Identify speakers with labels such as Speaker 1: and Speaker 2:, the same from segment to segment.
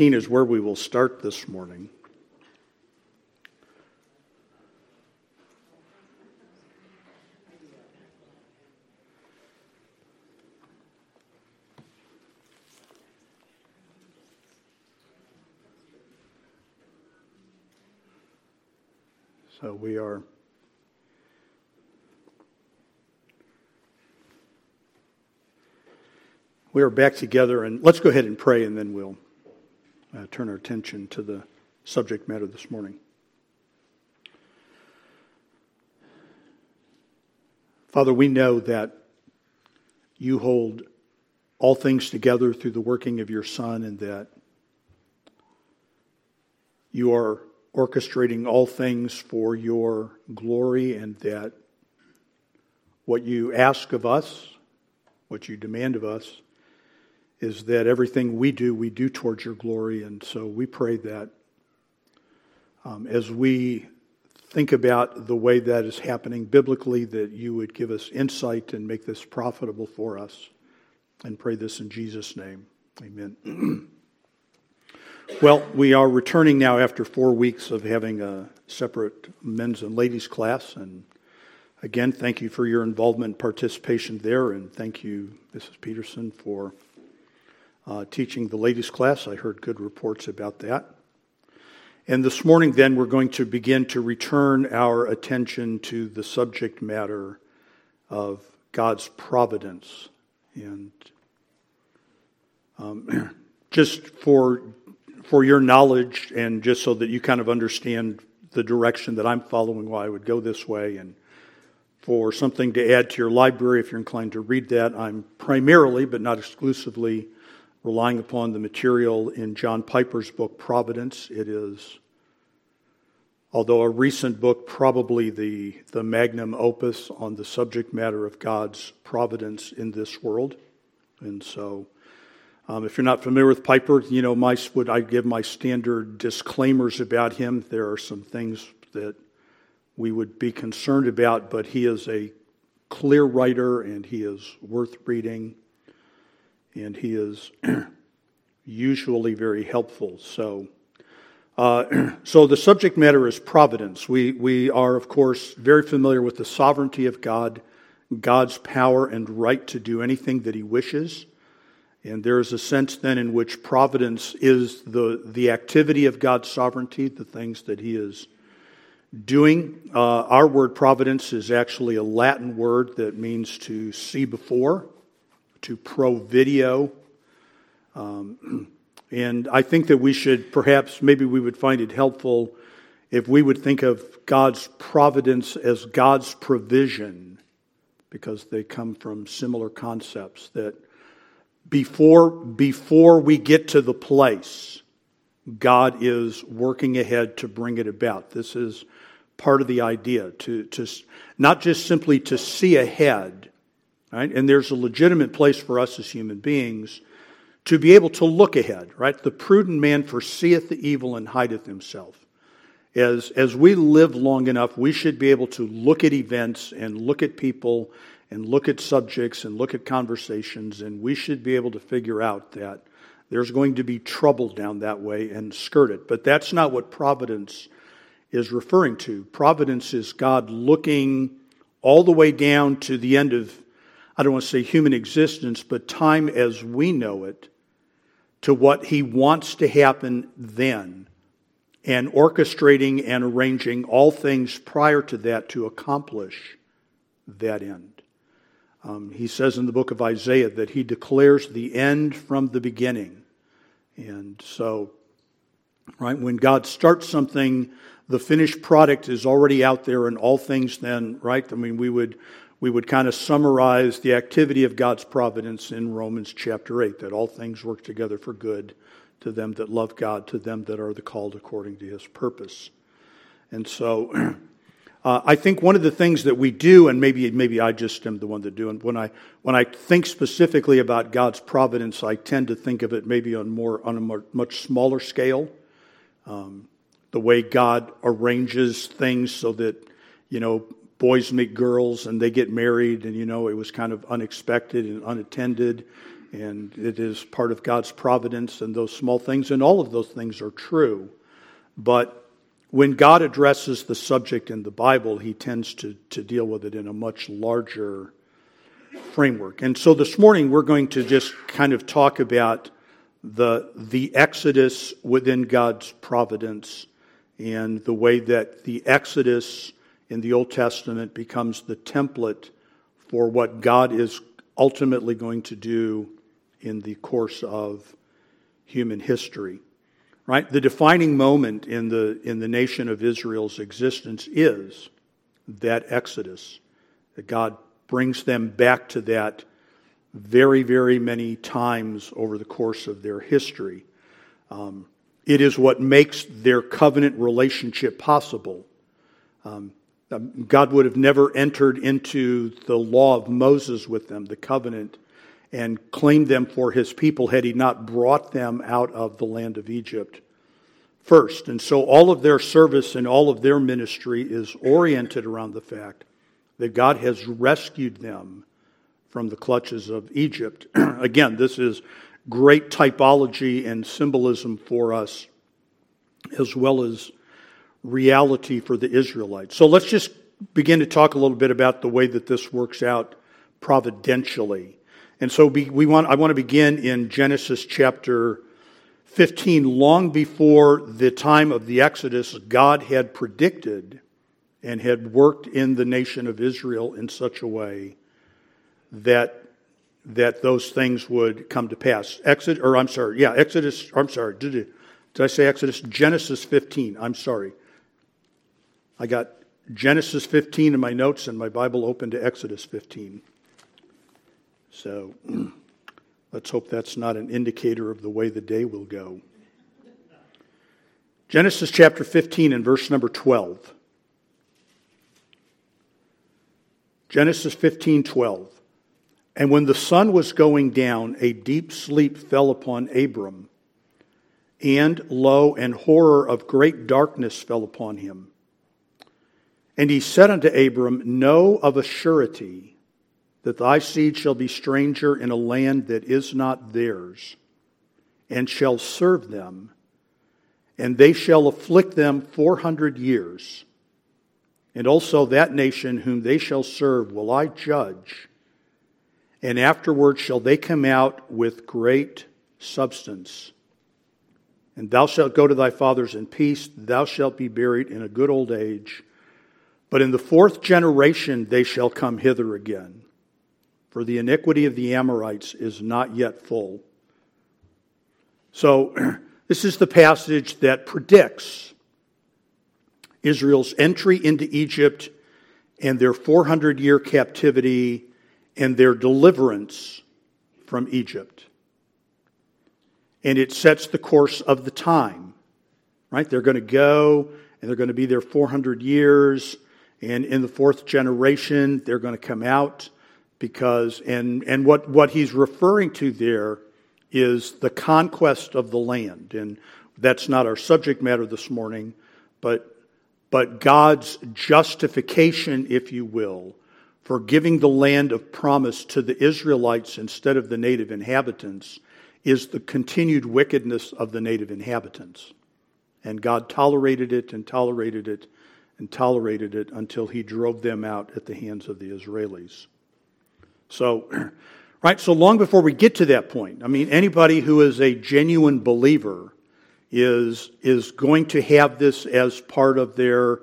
Speaker 1: is where we will start this morning. So we are we are back together and let's go ahead and pray and then we'll uh, turn our attention to the subject matter this morning. Father, we know that you hold all things together through the working of your Son and that you are orchestrating all things for your glory, and that what you ask of us, what you demand of us, is that everything we do, we do towards your glory. And so we pray that um, as we think about the way that is happening biblically, that you would give us insight and make this profitable for us. And pray this in Jesus' name. Amen. Well, we are returning now after four weeks of having a separate men's and ladies class. And again, thank you for your involvement and participation there. And thank you, Mrs. Peterson, for uh, teaching the ladies class. I heard good reports about that. And this morning, then, we're going to begin to return our attention to the subject matter of God's providence. And um, just for for your knowledge and just so that you kind of understand the direction that I'm following, why I would go this way, and for something to add to your library if you're inclined to read that, I'm primarily, but not exclusively, relying upon the material in John Piper's book, Providence. It is, although a recent book, probably the, the magnum opus on the subject matter of God's providence in this world. And so, um, if you're not familiar with Piper, you know, my, would I give my standard disclaimers about him? There are some things that we would be concerned about, but he is a clear writer and he is worth reading and he is usually very helpful. So, uh, so the subject matter is providence. We, we are, of course, very familiar with the sovereignty of God, God's power and right to do anything that he wishes. And there is a sense then in which providence is the, the activity of God's sovereignty, the things that He is doing. Uh, our word providence is actually a Latin word that means to see before, to pro video. Um, and I think that we should perhaps, maybe we would find it helpful if we would think of God's providence as God's provision, because they come from similar concepts that before, before we get to the place, God is working ahead to bring it about. This is part of the idea to, to not just simply to see ahead, right? And there's a legitimate place for us as human beings to be able to look ahead, right? The prudent man foreseeth the evil and hideth himself. As, as we live long enough, we should be able to look at events and look at people and look at subjects and look at conversations, and we should be able to figure out that there's going to be trouble down that way and skirt it. But that's not what providence is referring to. Providence is God looking all the way down to the end of, I don't want to say human existence, but time as we know it, to what He wants to happen then, and orchestrating and arranging all things prior to that to accomplish that end. Um, he says in the book of Isaiah that he declares the end from the beginning. And so, right, when God starts something, the finished product is already out there and all things then, right? I mean, we would, we would kind of summarize the activity of God's providence in Romans chapter 8, that all things work together for good to them that love God, to them that are the called according to his purpose. And so, Uh, I think one of the things that we do, and maybe maybe I just am the one that do, and when I when I think specifically about God's providence, I tend to think of it maybe on more on a more, much smaller scale. Um, the way God arranges things so that you know boys meet girls and they get married, and you know it was kind of unexpected and unattended, and it is part of God's providence and those small things, and all of those things are true. But when God addresses the subject in the Bible, he tends to, to deal with it in a much larger framework. And so this morning we're going to just kind of talk about the, the Exodus within God's providence and the way that the Exodus in the Old Testament becomes the template for what God is ultimately going to do in the course of human history. Right? The defining moment in the, in the nation of Israel's existence is that Exodus, that God brings them back to that very, very many times over the course of their history. Um, it is what makes their covenant relationship possible. Um, Um, God would have never entered into the law of Moses with them, the covenant, and claimed them for his people had he not brought them out of the land of Egypt first. And so all of their service and all of their ministry is oriented around the fact that God has rescued them from the clutches of Egypt. Again, this is great typology and symbolism for us, as well as reality for the Israelites. So let's just begin to talk a little bit about the way that this works out providentially. And so we want, I want to begin in Genesis chapter 15. Long before the time of the Exodus, God had predicted and had worked in the nation of Israel in such a way that that those things would come to pass. Exodus, or I'm sorry, yeah, Exodus. I'm sorry. Did, did I say Exodus? Genesis 15. I'm sorry. I got Genesis 15 in my notes, and my Bible open to Exodus 15. So let's hope that's not an indicator of the way the day will go. Genesis chapter 15 and verse number 12. Genesis 15 12. And when the sun was going down, a deep sleep fell upon Abram, and lo, and horror of great darkness fell upon him. And he said unto Abram, Know of a surety that thy seed shall be stranger in a land that is not theirs, and shall serve them, and they shall afflict them four hundred years. And also that nation whom they shall serve will I judge, and afterward shall they come out with great substance. And thou shalt go to thy fathers in peace, thou shalt be buried in a good old age. But in the fourth generation they shall come hither again for the iniquity of the Amorites is not yet full. So, this is the passage that predicts Israel's entry into Egypt and their 400 year captivity and their deliverance from Egypt. And it sets the course of the time, right? They're going to go and they're going to be there 400 years. And in the fourth generation, they're going to come out because and and what what he's referring to there is the conquest of the land. And that's not our subject matter this morning but but God's justification if you will for giving the land of promise to the Israelites instead of the native inhabitants is the continued wickedness of the native inhabitants. And God tolerated it and tolerated it and tolerated it until he drove them out at the hands of the Israelis. So, right, so long before we get to that point, I mean, anybody who is a genuine believer is, is going to have this as part of their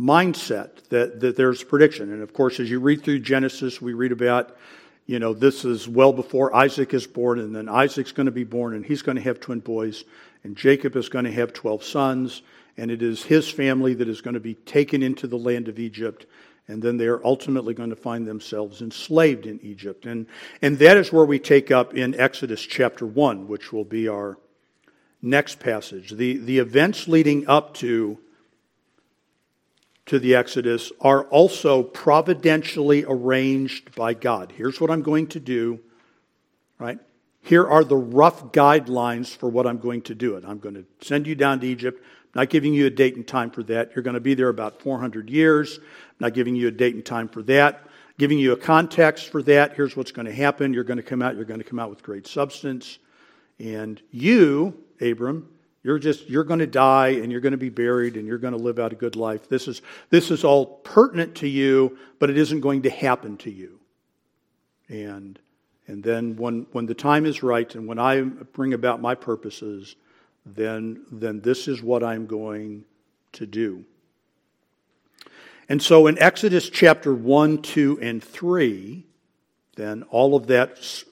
Speaker 1: mindset that, that there's prediction. And of course, as you read through Genesis, we read about, you know, this is well before Isaac is born, and then Isaac's going to be born, and he's going to have twin boys, and Jacob is going to have 12 sons, and it is his family that is going to be taken into the land of Egypt and then they are ultimately going to find themselves enslaved in Egypt. And, and that is where we take up in Exodus chapter 1, which will be our next passage. The, the events leading up to, to the Exodus are also providentially arranged by God. Here's what I'm going to do, right? Here are the rough guidelines for what I'm going to do. It. I'm going to send you down to Egypt. Not giving you a date and time for that. You're going to be there about 400 years. Not giving you a date and time for that. giving you a context for that. Here's what's going to happen. You're going to come out, you're going to come out with great substance. And you, Abram, you're just you're going to die and you're going to be buried and you're going to live out a good life. This is this is all pertinent to you, but it isn't going to happen to you. And and then when when the time is right and when I bring about my purposes, then then this is what I'm going to do. And so in Exodus chapter 1, 2, and 3, then all of that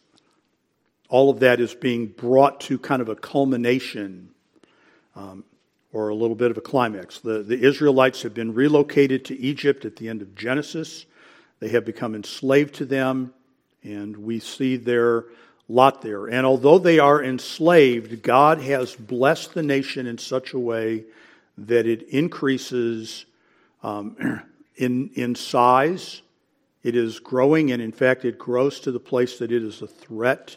Speaker 1: all of that is being brought to kind of a culmination um, or a little bit of a climax. The, the Israelites have been relocated to Egypt at the end of Genesis. They have become enslaved to them, and we see their lot there. And although they are enslaved, God has blessed the nation in such a way that it increases um, in, in size. It is growing, and in fact, it grows to the place that it is a threat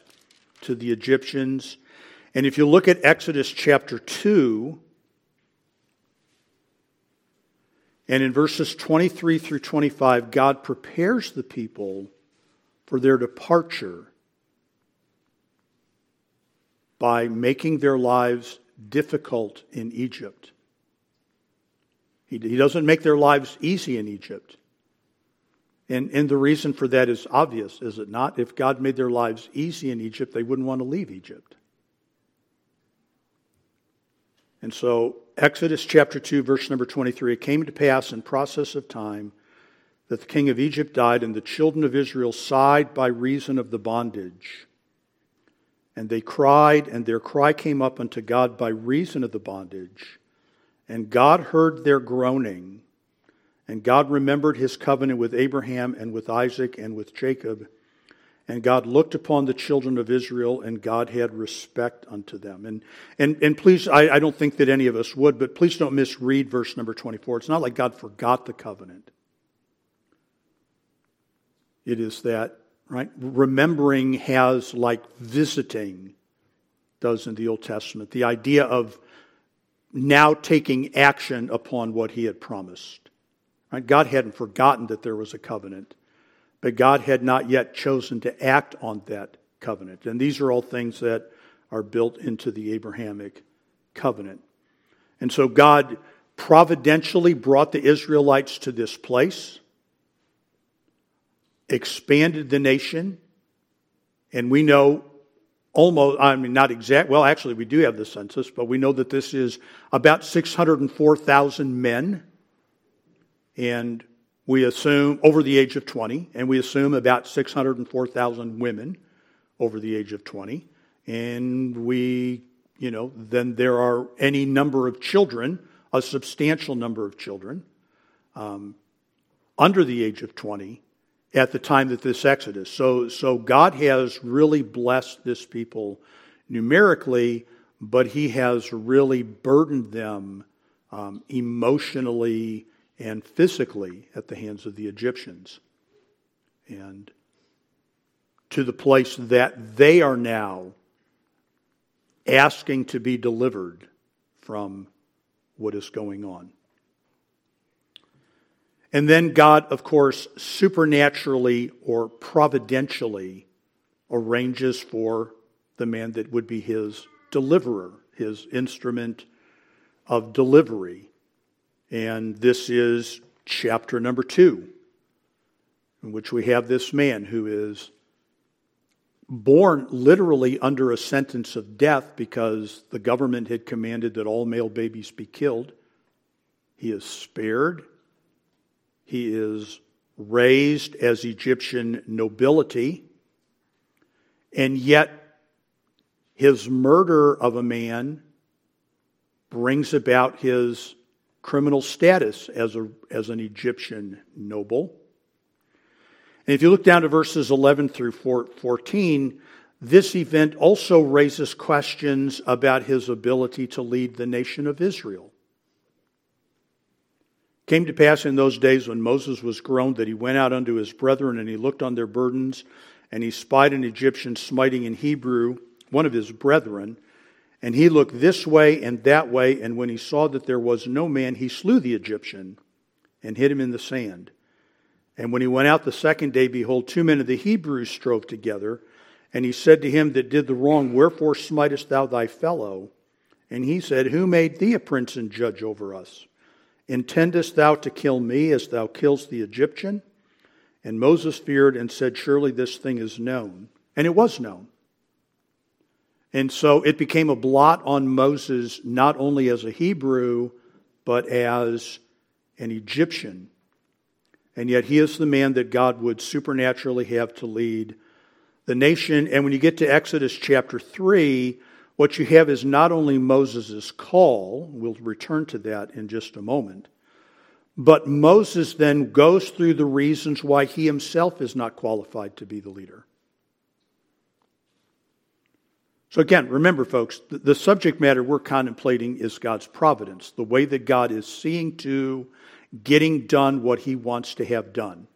Speaker 1: to the Egyptians. And if you look at Exodus chapter 2, and in verses 23 through 25, God prepares the people for their departure by making their lives difficult in Egypt. He, he doesn't make their lives easy in Egypt. And, and the reason for that is obvious, is it not? If God made their lives easy in Egypt, they wouldn't want to leave Egypt. And so, Exodus chapter 2, verse number 23 it came to pass in process of time that the king of Egypt died, and the children of Israel sighed by reason of the bondage. And they cried, and their cry came up unto God by reason of the bondage. And God heard their groaning. And God remembered his covenant with Abraham and with Isaac and with Jacob. And God looked upon the children of Israel, and God had respect unto them. And, and, and please, I, I don't think that any of us would, but please don't misread verse number 24. It's not like God forgot the covenant. It is that, right? Remembering has like visiting does in the Old Testament. The idea of now taking action upon what he had promised. Right? God hadn't forgotten that there was a covenant but God had not yet chosen to act on that covenant. And these are all things that are built into the Abrahamic covenant. And so God providentially brought the Israelites to this place, expanded the nation, and we know almost, I mean, not exact, well, actually, we do have the census, but we know that this is about 604,000 men. And we assume over the age of 20, and we assume about 604,000 women over the age of 20. And we, you know, then there are any number of children, a substantial number of children, um, under the age of 20 at the time that this Exodus. So, so God has really blessed this people numerically, but He has really burdened them um, emotionally and physically at the hands of the Egyptians. And to the place that they are now asking to be delivered from what is going on. And then God, of course, supernaturally or providentially arranges for the man that would be his deliverer, his instrument of delivery. And this is chapter number two, in which we have this man who is born literally under a sentence of death because the government had commanded that all male babies be killed. He is spared. He is raised as Egyptian nobility. And yet, his murder of a man brings about his criminal status as, a, as an Egyptian noble. And if you look down to verses 11 through 14, this event also raises questions about his ability to lead the nation of Israel. Came to pass in those days when Moses was grown that he went out unto his brethren and he looked on their burdens and he spied an Egyptian smiting in Hebrew, one of his brethren. And he looked this way and that way, and when he saw that there was no man, he slew the Egyptian and hid him in the sand. And when he went out the second day, behold, two men of the Hebrews strove together. And he said to him that did the wrong, Wherefore smitest thou thy fellow? And he said, Who made thee a prince and judge over us? Intendest thou to kill me as thou killest the Egyptian? And Moses feared and said, Surely this thing is known. And it was known. And so it became a blot on Moses, not only as a Hebrew, but as an Egyptian. And yet he is the man that God would supernaturally have to lead the nation. And when you get to Exodus chapter 3, what you have is not only Moses' call, we'll return to that in just a moment, but Moses then goes through the reasons why he himself is not qualified to be the leader. So, again, remember, folks, the subject matter we're contemplating is God's providence, the way that God is seeing to getting done what he wants to have done.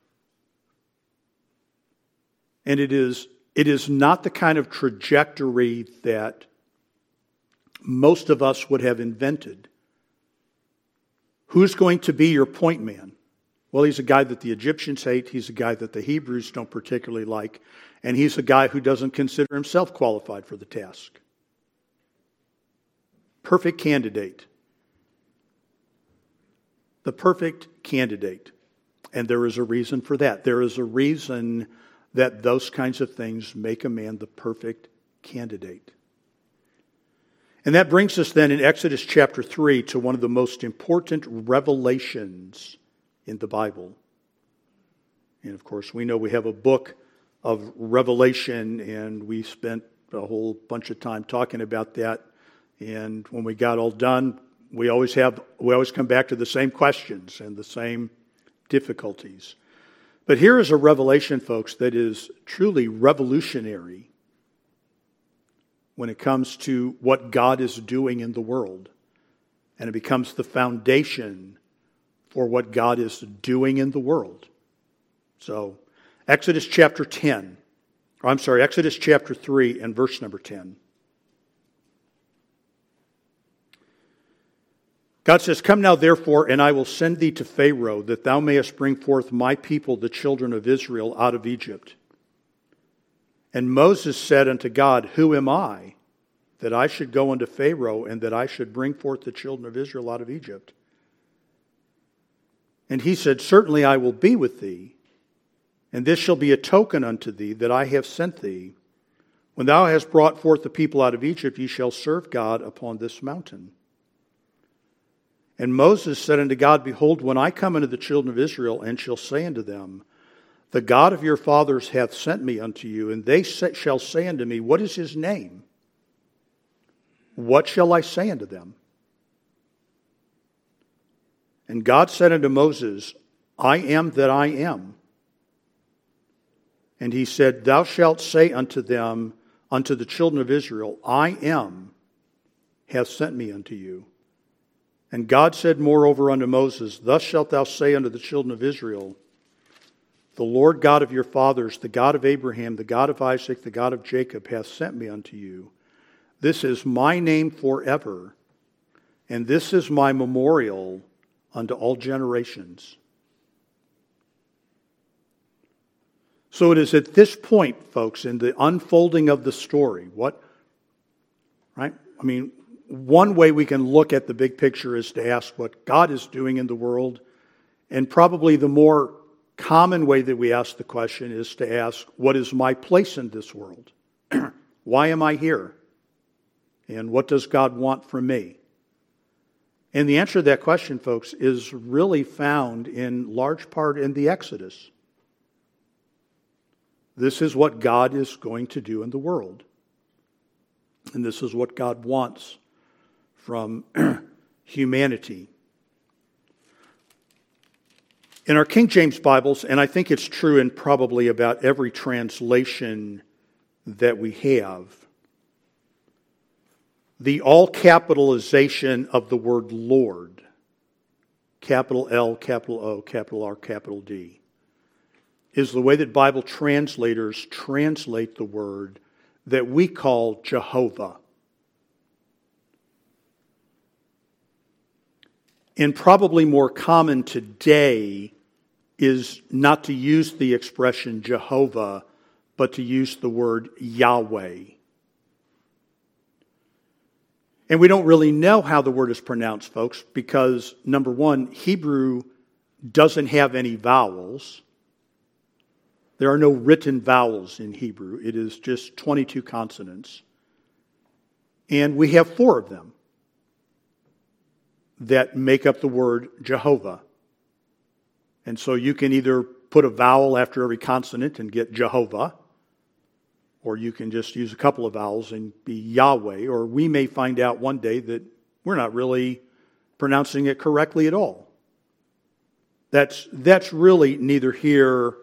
Speaker 1: And it is, it is not the kind of trajectory that most of us would have invented. Who's going to be your point man? Well, he's a guy that the Egyptians hate. He's a guy that the Hebrews don't particularly like. And he's a guy who doesn't consider himself qualified for the task. Perfect candidate. The perfect candidate. And there is a reason for that. There is a reason that those kinds of things make a man the perfect candidate. And that brings us then in Exodus chapter 3 to one of the most important revelations in the Bible. And of course, we know we have a book of Revelation, and we spent a whole bunch of time talking about that. And when we got all done, we always have we always come back to the same questions and the same difficulties. But here is a revelation, folks, that is truly revolutionary when it comes to what God is doing in the world. And it becomes the foundation for what God is doing in the world. So, Exodus chapter 10, I'm sorry, Exodus chapter 3 and verse number 10. God says, Come now, therefore, and I will send thee to Pharaoh, that thou mayest bring forth my people, the children of Israel, out of Egypt. And Moses said unto God, Who am I that I should go unto Pharaoh and that I should bring forth the children of Israel out of Egypt? And he said, Certainly I will be with thee, and this shall be a token unto thee that I have sent thee. When thou hast brought forth the people out of Egypt, ye shall serve God upon this mountain. And Moses said unto God, Behold, when I come unto the children of Israel, and shall say unto them, the God of your fathers hath sent me unto you, and they shall say unto me, What is his name? What shall I say unto them? And God said unto Moses, I am that I am. And he said, Thou shalt say unto them, unto the children of Israel, I am, hath sent me unto you. And God said moreover unto Moses, Thus shalt thou say unto the children of Israel, the Lord God of your fathers, the God of Abraham, the God of Isaac, the God of Jacob, hath sent me unto you. This is my name forever, and this is my memorial unto all generations. So it is at this point, folks, in the unfolding of the story, what, right? I mean, one way we can look at the big picture is to ask what God is doing in the world, and probably the more common way that we ask the question is to ask, What is my place in this world? Why am I here? And what does God want from me? And the answer to that question, folks, is really found in large part in the Exodus. This is what God is going to do in the world. And this is what God wants from humanity. In our King James Bibles, and I think it's true in probably about every translation that we have, the all capitalization of the word Lord, capital L, capital O, capital R, capital D, is the way that Bible translators translate the word that we call Jehovah. And probably more common today is not to use the expression Jehovah, but to use the word Yahweh. And we don't really know how the word is pronounced, folks, because number one, Hebrew doesn't have any vowels. There are no written vowels in Hebrew, it is just 22 consonants. And we have four of them that make up the word Jehovah. And so you can either put a vowel after every consonant and get Jehovah, or you can just use a couple of vowels and be Yahweh, or we may find out one day that we're not really pronouncing it correctly at all. That's, that's really neither here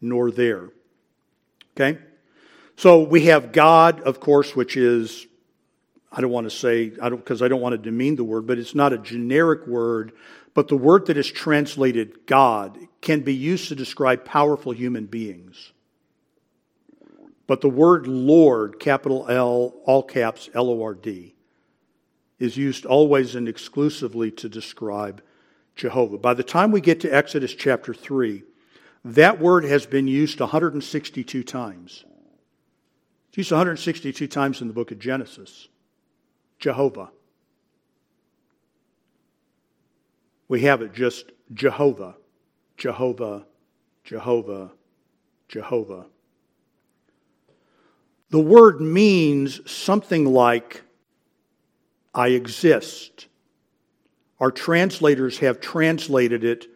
Speaker 1: nor there. Okay? So we have God, of course, which is I don't want to say, I don't, because I don't want to demean the word, but it's not a generic word. But the word that is translated God can be used to describe powerful human beings. But the word Lord, capital L, all caps, L O R D, is used always and exclusively to describe Jehovah. By the time we get to Exodus chapter 3, that word has been used 162 times. It's used 162 times in the book of Genesis. Jehovah. We have it just Jehovah, Jehovah, Jehovah, Jehovah. The word means something like, I exist. Our translators have translated it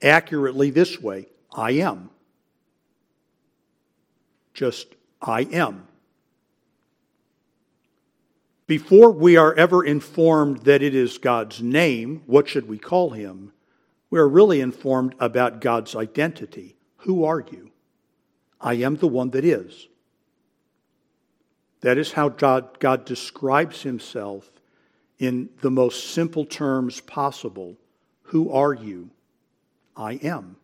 Speaker 1: accurately this way I am. Just I am. Before we are ever informed that it is God's name, what should we call him? We are really informed about God's identity. Who are you? I am the one that is. That is how God, God describes himself in the most simple terms possible. Who are you? I am.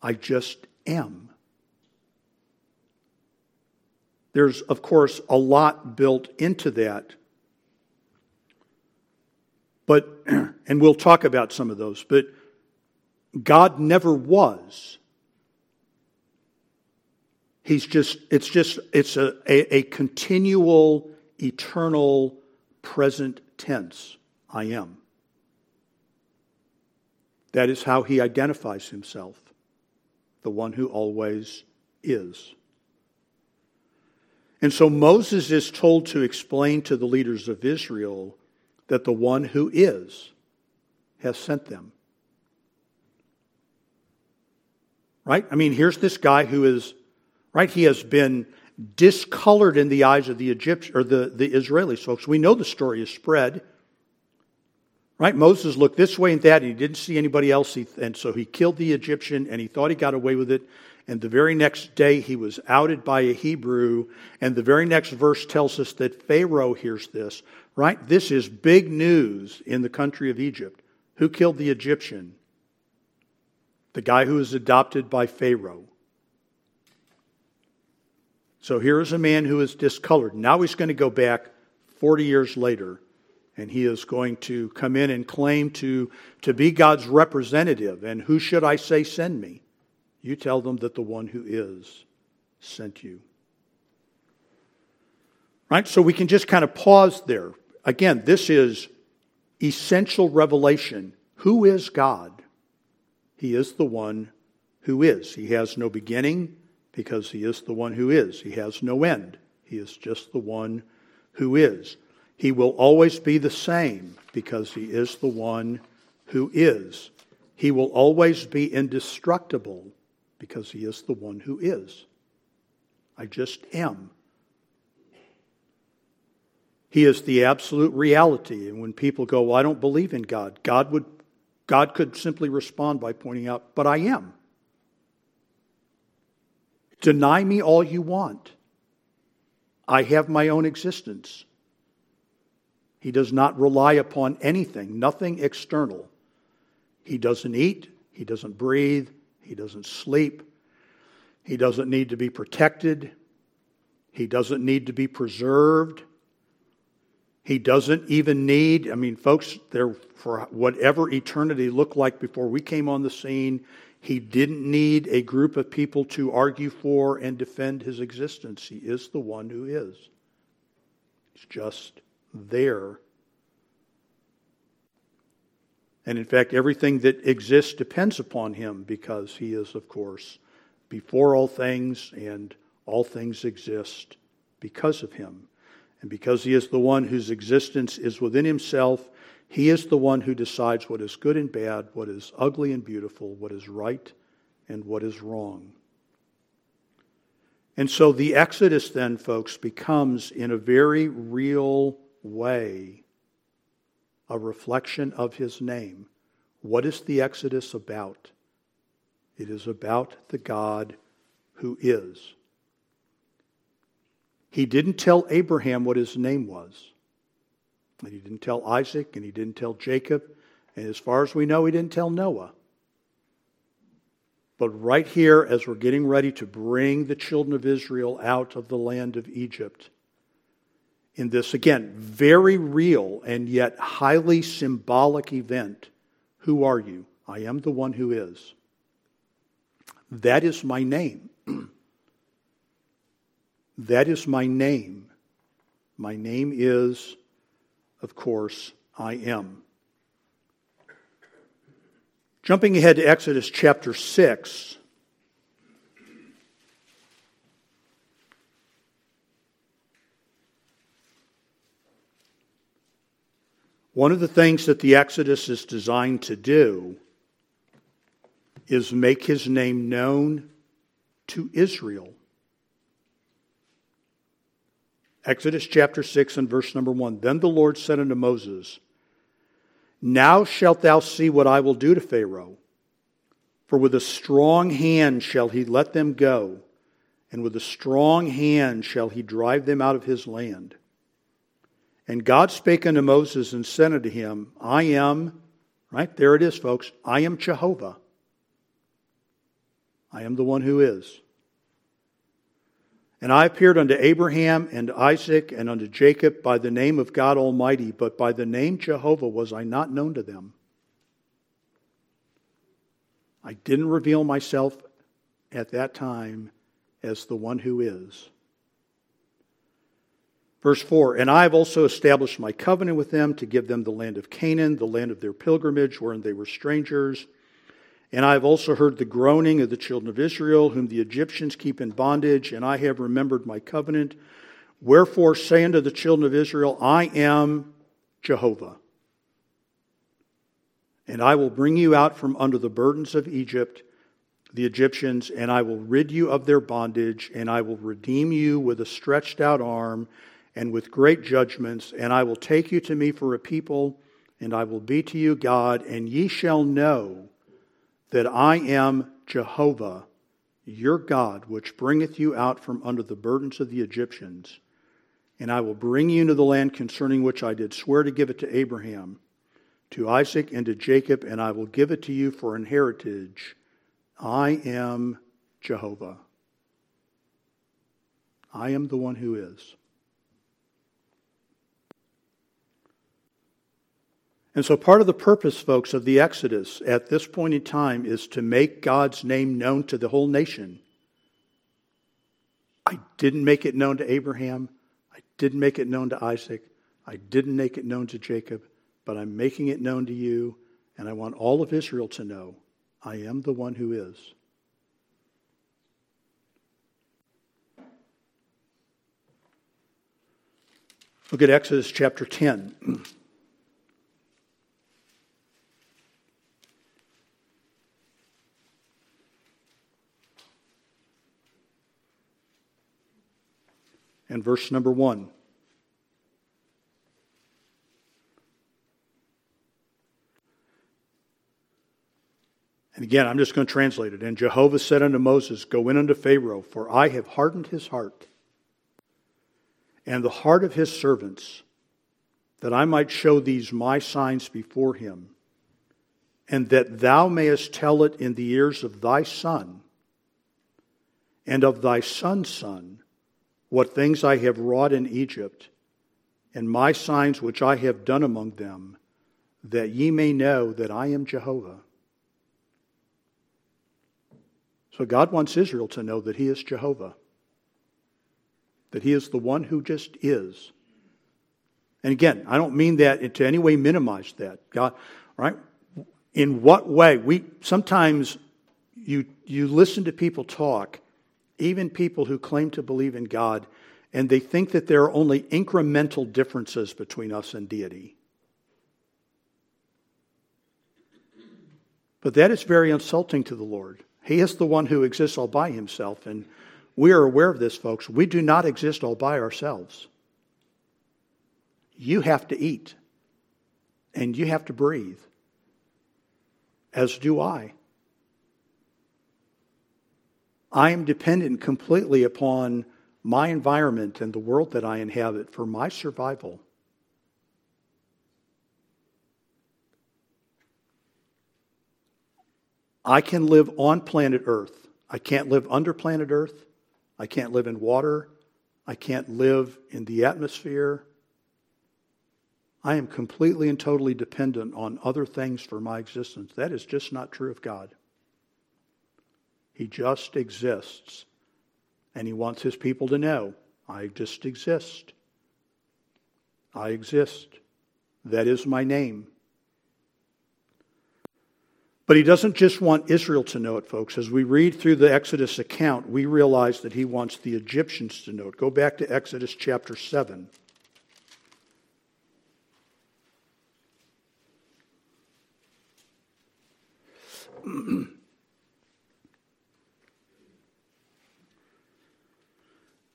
Speaker 1: I just am. There's, of course, a lot built into that. But, and we'll talk about some of those, but God never was. He's just, it's just, it's a, a, a continual, eternal, present tense. I am. That is how he identifies himself, the one who always is. And so Moses is told to explain to the leaders of Israel that the one who is has sent them. Right? I mean, here's this guy who is, right? He has been discolored in the eyes of the Egyptians or the, the Israelis, folks. We know the story is spread. Right? Moses looked this way and that, and he didn't see anybody else, and so he killed the Egyptian, and he thought he got away with it. And the very next day, he was outed by a Hebrew. And the very next verse tells us that Pharaoh hears this, right? This is big news in the country of Egypt. Who killed the Egyptian? The guy who was adopted by Pharaoh. So here is a man who is discolored. Now he's going to go back 40 years later, and he is going to come in and claim to, to be God's representative. And who should I say send me? You tell them that the one who is sent you. Right? So we can just kind of pause there. Again, this is essential revelation. Who is God? He is the one who is. He has no beginning because he is the one who is. He has no end. He is just the one who is. He will always be the same because he is the one who is. He will always be indestructible because he is the one who is. I just am. He is the absolute reality. And when people go, well, I don't believe in God, God would God could simply respond by pointing out, but I am. Deny me all you want. I have my own existence. He does not rely upon anything, nothing external. He doesn't eat, he doesn't breathe, he doesn't sleep. He doesn't need to be protected. He doesn't need to be preserved. He doesn't even need, I mean, folks, there for whatever eternity looked like before we came on the scene, he didn't need a group of people to argue for and defend his existence. He is the one who is. He's just there. And in fact, everything that exists depends upon him because he is, of course, before all things, and all things exist because of him. And because he is the one whose existence is within himself he is the one who decides what is good and bad, what is ugly and beautiful, what is right and what is wrong. And so the Exodus, then, folks, becomes in a very real way a reflection of his name. What is the Exodus about? It is about the God who is. He didn't tell Abraham what his name was. And he didn't tell Isaac, and he didn't tell Jacob, and as far as we know, he didn't tell Noah. But right here, as we're getting ready to bring the children of Israel out of the land of Egypt, in this, again, very real and yet highly symbolic event, who are you? I am the one who is. That is my name. that is my name. My name is of course, I am. Jumping ahead to Exodus chapter 6. One of the things that the Exodus is designed to do is make his name known to Israel. Exodus chapter 6 and verse number 1. Then the Lord said unto Moses, Now shalt thou see what I will do to Pharaoh. For with a strong hand shall he let them go, and with a strong hand shall he drive them out of his land. And God spake unto Moses and said unto him, I am, right there it is, folks, I am Jehovah. I am the one who is. And I appeared unto Abraham and Isaac and unto Jacob by the name of God Almighty, but by the name Jehovah was I not known to them. I didn't reveal myself at that time as the one who is. Verse 4 And I have also established my covenant with them to give them the land of Canaan, the land of their pilgrimage, wherein they were strangers and I have also heard the groaning of the children of Israel, whom the Egyptians keep in bondage, and I have remembered my covenant. Wherefore say unto the children of Israel, I am Jehovah. And I will bring you out from under the burdens of Egypt, the Egyptians, and I will rid you of their bondage, and I will redeem you with a stretched out arm and with great judgments, and I will take you to me for a people, and I will be to you God, and ye shall know that I am Jehovah, your God, which bringeth you out from under the burdens of the Egyptians. And I will bring you into the land concerning which I did swear to give it to Abraham, to Isaac, and to Jacob, and I will give it to you for an heritage. I am Jehovah. I am the one who is. And so, part of the purpose, folks, of the Exodus at this point in time is to make God's name known to the whole nation. I didn't make it known to Abraham. I didn't make it known to Isaac. I didn't make it known to Jacob, but I'm making it known to you, and I want all of Israel to know I am the one who is. Look at Exodus chapter 10. and verse number 1. And again, I'm just going to translate it. And Jehovah said unto Moses, Go in unto Pharaoh, for I have hardened his heart and the heart of his servants, that I might show these my signs before him, and that thou mayest tell it in the ears of thy son and of thy son's son what things I have wrought in Egypt, and my signs which I have done among them, that ye may know that I am Jehovah. So God wants Israel to know that He is Jehovah, that He is the one who just is. And again, I don't mean that to any way minimize that. God, right? In what way? We sometimes you you listen to people talk, even people who claim to believe in God, and they think that there are only incremental differences between us and deity. But that is very insulting to the Lord. He is the one who exists all by himself, and we are aware of this, folks. We do not exist all by ourselves. You have to eat, and you have to breathe, as do I. I am dependent completely upon my environment and the world that I inhabit for my survival. I can live on planet Earth. I can't live under planet Earth. I can't live in water. I can't live in the atmosphere. I am completely and totally dependent on other things for my existence. That is just not true of God. He just exists. And He wants His people to know I just exist. I exist. That is my name. But he doesn't just want Israel to know it, folks. As we read through the Exodus account, we realize that he wants the Egyptians to know it. Go back to Exodus chapter 7.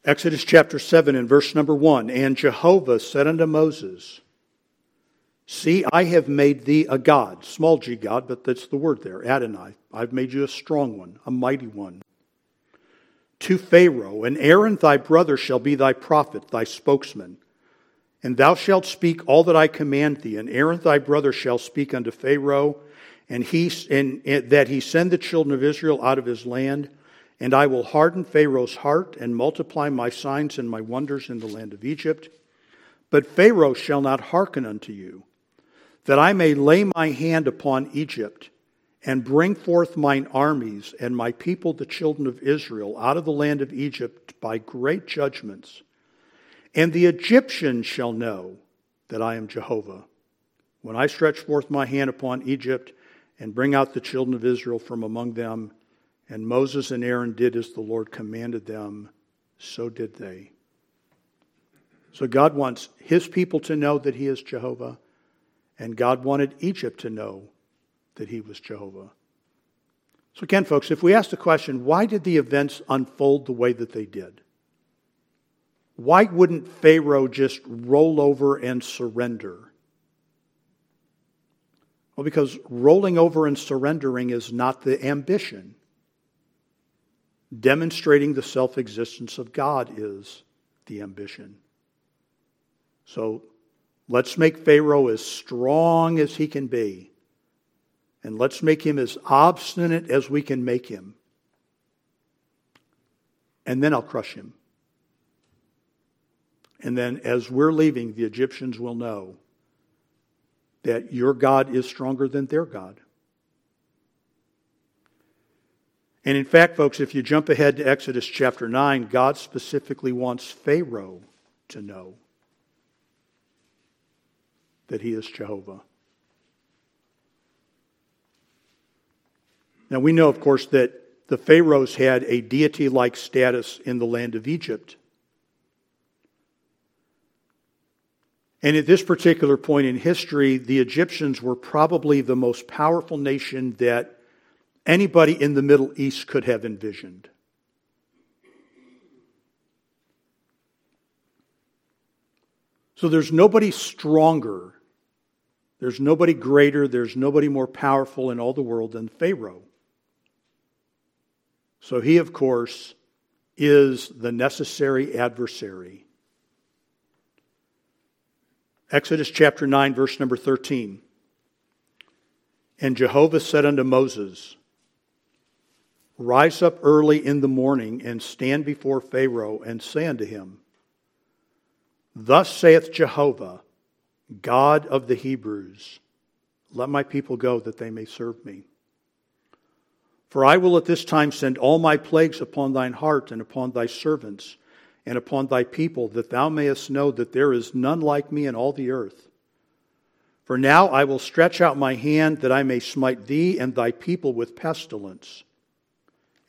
Speaker 1: Exodus chapter 7 and verse number 1 And Jehovah said unto Moses, See, I have made thee a God, small g God, but that's the word there, Adonai. I've made you a strong one, a mighty one. To Pharaoh, and Aaron thy brother shall be thy prophet, thy spokesman. And thou shalt speak all that I command thee, and Aaron thy brother shall speak unto Pharaoh, and he and, and that he send the children of Israel out of his land. And I will harden Pharaoh's heart and multiply my signs and my wonders in the land of Egypt. But Pharaoh shall not hearken unto you that I may lay my hand upon Egypt and bring forth mine armies and my people, the children of Israel, out of the land of Egypt by great judgments. And the Egyptians shall know that I am Jehovah. When I stretch forth my hand upon Egypt and bring out the children of Israel from among them, and Moses and Aaron did as the Lord commanded them, so did they. So God wants his people to know that he is Jehovah. And God wanted Egypt to know that he was Jehovah. So, again, folks, if we ask the question, why did the events unfold the way that they did? Why wouldn't Pharaoh just roll over and surrender? Well, because rolling over and surrendering is not the ambition. Demonstrating the self existence of God is the ambition. So Let's make Pharaoh as strong as he can be. And let's make him as obstinate as we can make him. And then I'll crush him. And then as we're leaving, the Egyptians will know that your God is stronger than their God. And in fact, folks, if you jump ahead to Exodus chapter 9, God specifically wants Pharaoh to know that he is Jehovah. Now, we know, of course, that the Pharaohs had a deity like status in the land of Egypt. And at this particular point in history, the Egyptians were probably the most powerful nation that anybody in the Middle East could have envisioned. So there's nobody stronger there's nobody greater, there's nobody more powerful in all the world than Pharaoh. So he, of course, is the necessary adversary. Exodus chapter 9, verse number 13. And Jehovah said unto Moses, Rise up early in the morning and stand before Pharaoh and say unto him, Thus saith Jehovah, God of the Hebrews, let my people go that they may serve me. For I will at this time send all my plagues upon thine heart and upon thy servants and upon thy people, that thou mayest know that there is none like me in all the earth. For now I will stretch out my hand that I may smite thee and thy people with pestilence,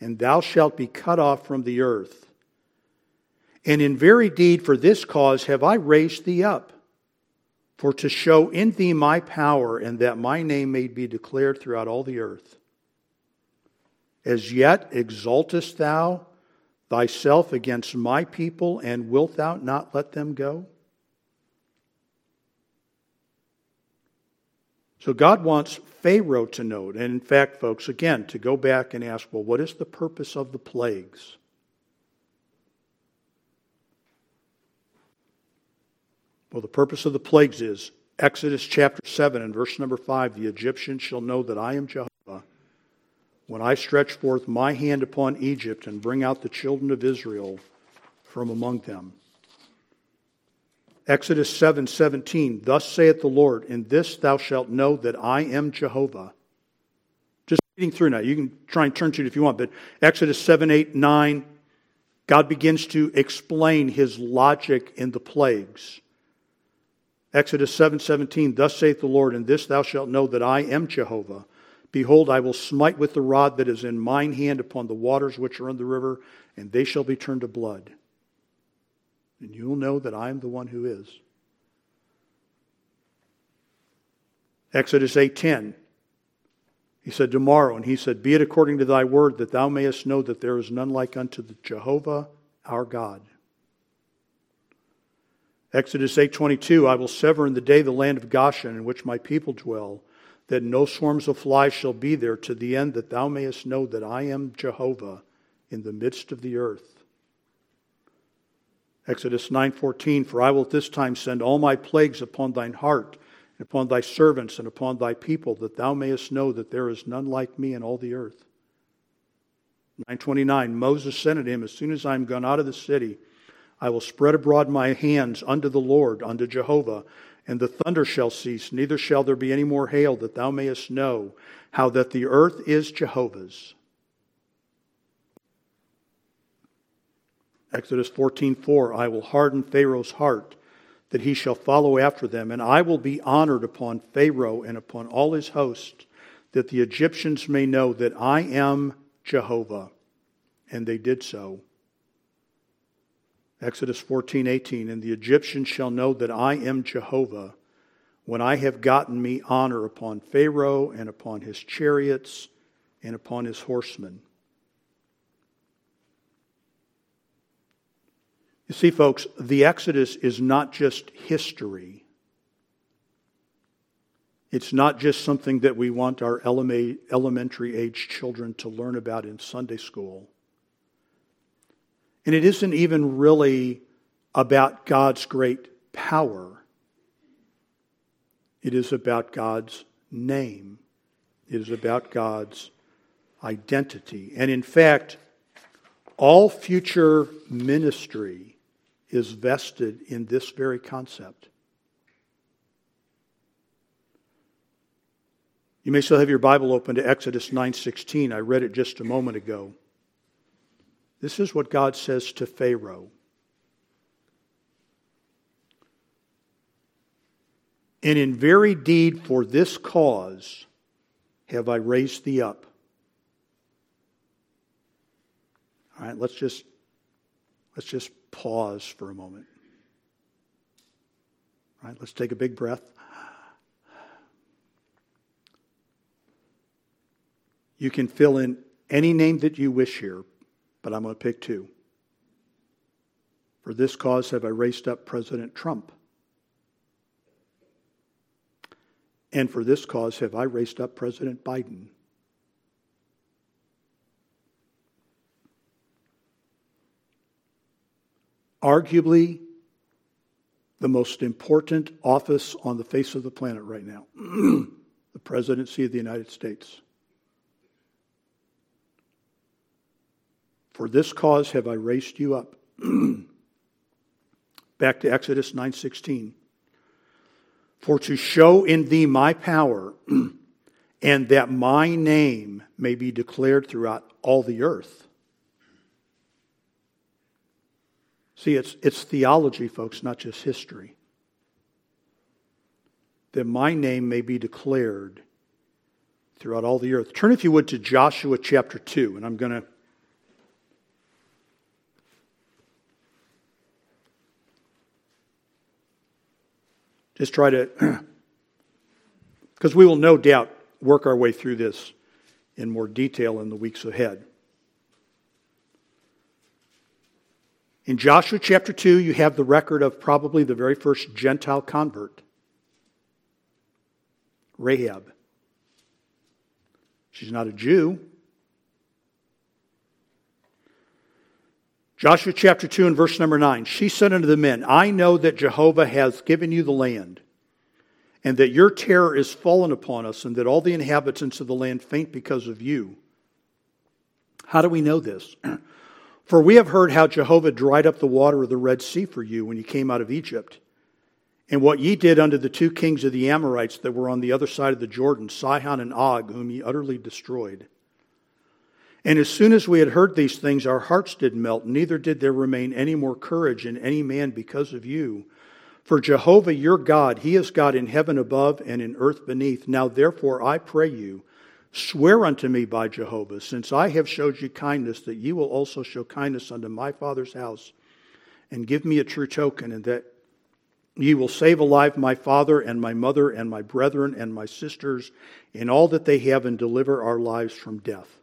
Speaker 1: and thou shalt be cut off from the earth. And in very deed for this cause have I raised thee up, for to show in thee my power, and that my name may be declared throughout all the earth. As yet exaltest thou thyself against my people, and wilt thou not let them go? So God wants Pharaoh to know. And in fact, folks, again, to go back and ask, well, what is the purpose of the plagues? Well, the purpose of the plagues is Exodus chapter 7 and verse number 5 the Egyptians shall know that I am Jehovah when I stretch forth my hand upon Egypt and bring out the children of Israel from among them. Exodus 7 17, Thus saith the Lord, In this thou shalt know that I am Jehovah. Just reading through now. You can try and turn to it if you want, but Exodus 7 8 9, God begins to explain his logic in the plagues. Exodus 7 17, Thus saith the Lord, In this thou shalt know that I am Jehovah. Behold, I will smite with the rod that is in mine hand upon the waters which are in the river, and they shall be turned to blood. And you will know that I am the one who is. Exodus 8:10. He said, Tomorrow, and he said, Be it according to thy word, that thou mayest know that there is none like unto the Jehovah our God. Exodus 8:22 I will sever in the day the land of Goshen in which my people dwell that no swarms of flies shall be there, to the end that thou mayest know that I am Jehovah in the midst of the earth. Exodus 9:14 For I will at this time send all my plagues upon thine heart and upon thy servants and upon thy people that thou mayest know that there is none like me in all the earth. 929 Moses said unto him as soon as I am gone out of the city I will spread abroad my hands unto the Lord unto Jehovah and the thunder shall cease, neither shall there be any more hail, that thou mayest know how that the earth is Jehovah's. Exodus 14:4 I will harden Pharaoh's heart that he shall follow after them and I will be honored upon Pharaoh and upon all his host that the Egyptians may know that I am Jehovah and they did so Exodus 14, 18. And the Egyptians shall know that I am Jehovah when I have gotten me honor upon Pharaoh and upon his chariots and upon his horsemen. You see, folks, the Exodus is not just history. It's not just something that we want our elementary age children to learn about in Sunday school. And it isn't even really about God's great power, it is about God's name, it is about God's identity. And in fact, all future ministry is vested in this very concept. You may still have your Bible open to Exodus 9:16. I read it just a moment ago. This is what God says to Pharaoh. And in very deed for this cause have I raised thee up. All right, let's just let's just pause for a moment. All right, let's take a big breath. You can fill in any name that you wish here but I'm going to pick two. For this cause have I raised up President Trump. And for this cause have I raised up President Biden. Arguably, the most important office on the face of the planet right now the presidency of the United States. For this cause have I raised you up, Back to Exodus 9:16. For to show in thee my power, and that my name may be declared throughout all the earth. See, it's, it's theology, folks, not just history. That my name may be declared throughout all the earth. Turn, if you would, to Joshua chapter 2, and I'm going to just try to, because we will no doubt work our way through this in more detail in the weeks ahead. In Joshua chapter 2, you have the record of probably the very first Gentile convert, Rahab. She's not a Jew. Joshua chapter 2 and verse number 9. She said unto the men, I know that Jehovah has given you the land, and that your terror is fallen upon us, and that all the inhabitants of the land faint because of you. How do we know this? For we have heard how Jehovah dried up the water of the Red Sea for you when you came out of Egypt, and what ye did unto the two kings of the Amorites that were on the other side of the Jordan, Sihon and Og, whom ye utterly destroyed. And as soon as we had heard these things, our hearts did melt, neither did there remain any more courage in any man because of you. For Jehovah your God, He is God in heaven above and in earth beneath. Now therefore I pray you, Swear unto me by Jehovah, since I have showed you kindness, that you will also show kindness unto my father's house, and give me a true token, and that ye will save alive my father and my mother and my brethren and my sisters in all that they have, and deliver our lives from death.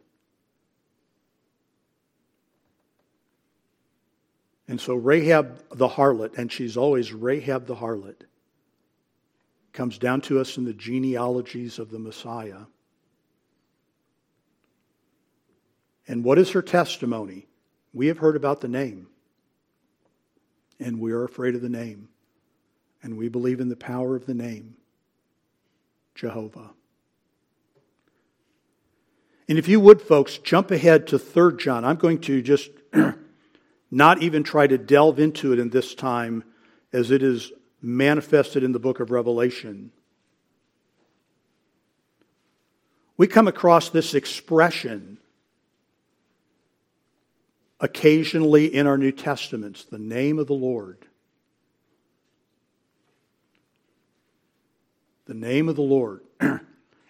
Speaker 1: And so Rahab the harlot, and she's always Rahab the harlot, comes down to us in the genealogies of the Messiah. And what is her testimony? We have heard about the name, and we are afraid of the name, and we believe in the power of the name Jehovah. And if you would, folks, jump ahead to 3 John. I'm going to just not even try to delve into it in this time as it is manifested in the book of Revelation. We come across this expression occasionally in our New Testaments, the name of the Lord. The name of the Lord. and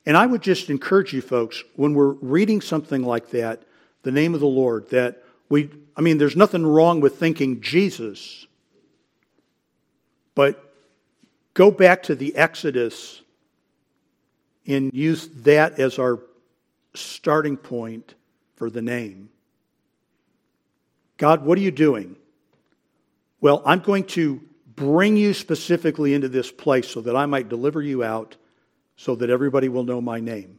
Speaker 1: I would just encourage you folks, when we're reading something like that, the name of the Lord, that we, I mean, there's nothing wrong with thinking Jesus, but go back to the Exodus and use that as our starting point for the name. God, what are you doing? Well, I'm going to bring you specifically into this place so that I might deliver you out so that everybody will know my name.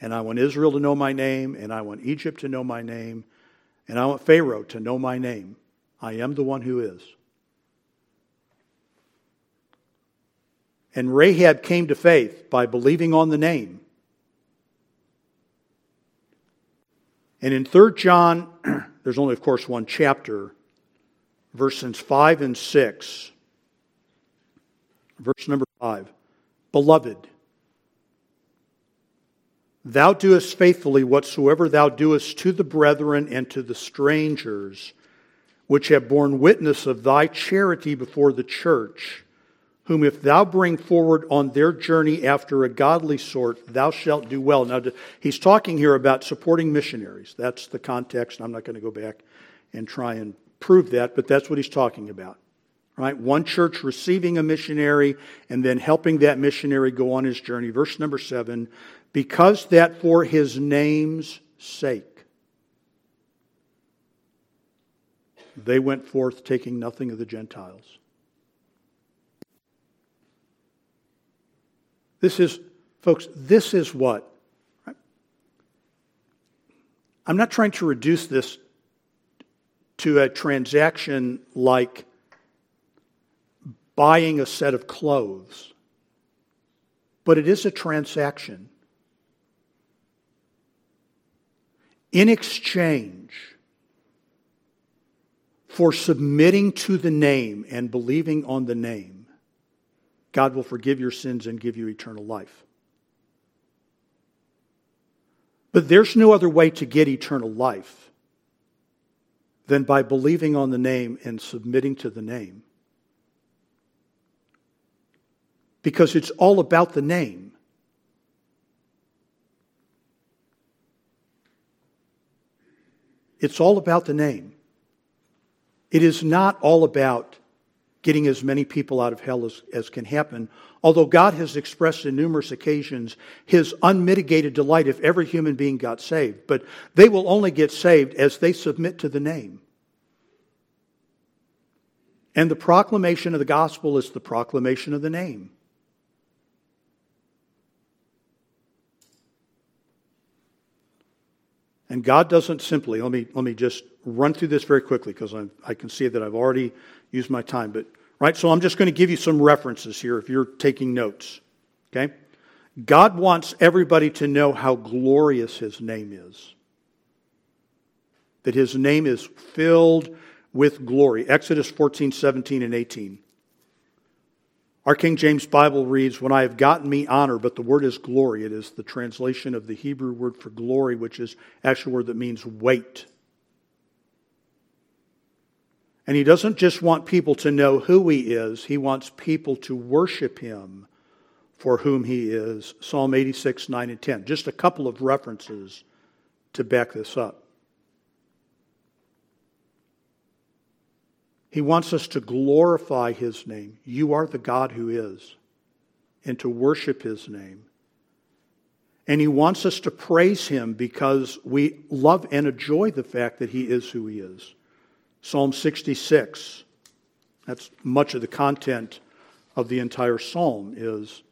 Speaker 1: And I want Israel to know my name, and I want Egypt to know my name, and I want Pharaoh to know my name. I am the one who is. And Rahab came to faith by believing on the name. And in 3 John There's only, of course, one chapter. Verses 5 and 6. Verse number 5. Beloved, thou doest faithfully whatsoever thou doest to the brethren and to the strangers, which have borne witness of thy charity before the church whom if thou bring forward on their journey after a godly sort, thou shalt do well. Now, he's talking here about supporting missionaries. That's the context. I'm not going to go back and try and prove that, but that's what he's talking about. Right? One church receiving a missionary and then helping that missionary go on his journey. Verse number seven, because that for his name's sake, they went forth taking nothing of the Gentiles. This is, folks, this is what. I'm not trying to reduce this to a transaction like buying a set of clothes, but it is a transaction. In exchange for submitting to the name and believing on the name, God will forgive your sins and give you eternal life. But there's no other way to get eternal life than by believing on the name and submitting to the name. Because it's all about the name. It's all about the name. It is not all about getting as many people out of hell as, as can happen, although God has expressed in numerous occasions his unmitigated delight if every human being got saved. But they will only get saved as they submit to the name. And the proclamation of the gospel is the proclamation of the name. And God doesn't simply, let me, let me just run through this very quickly because I can see that I've already used my time. But, right, so I'm just going to give you some references here if you're taking notes. Okay? God wants everybody to know how glorious His name is. That His name is filled with glory. Exodus 14, 17, and 18. Our King James Bible reads, When I have gotten me honor, but the word is glory. It is the translation of the Hebrew word for glory, which is actually a word that means weight. And he doesn't just want people to know who he is, he wants people to worship him for whom he is. Psalm 86, 9 and 10. Just a couple of references to back this up. He wants us to glorify His name. You are the God who is, and to worship His name. And He wants us to praise Him because we love and enjoy the fact that He is who He is. Psalm 66, that's much of the content of the entire psalm, is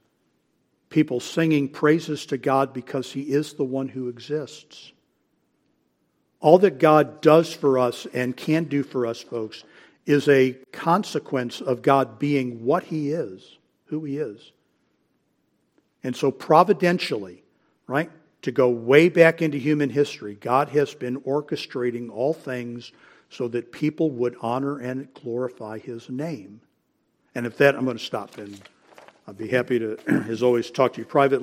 Speaker 1: people singing praises to God because He is the one who exists. All that God does for us and can do for us, folks, is a consequence of God being what He is, who He is. And so, providentially, right, to go way back into human history, God has been orchestrating all things so that people would honor and glorify His name. And if that, I'm going to stop and I'd be happy to, as always, talk to you privately.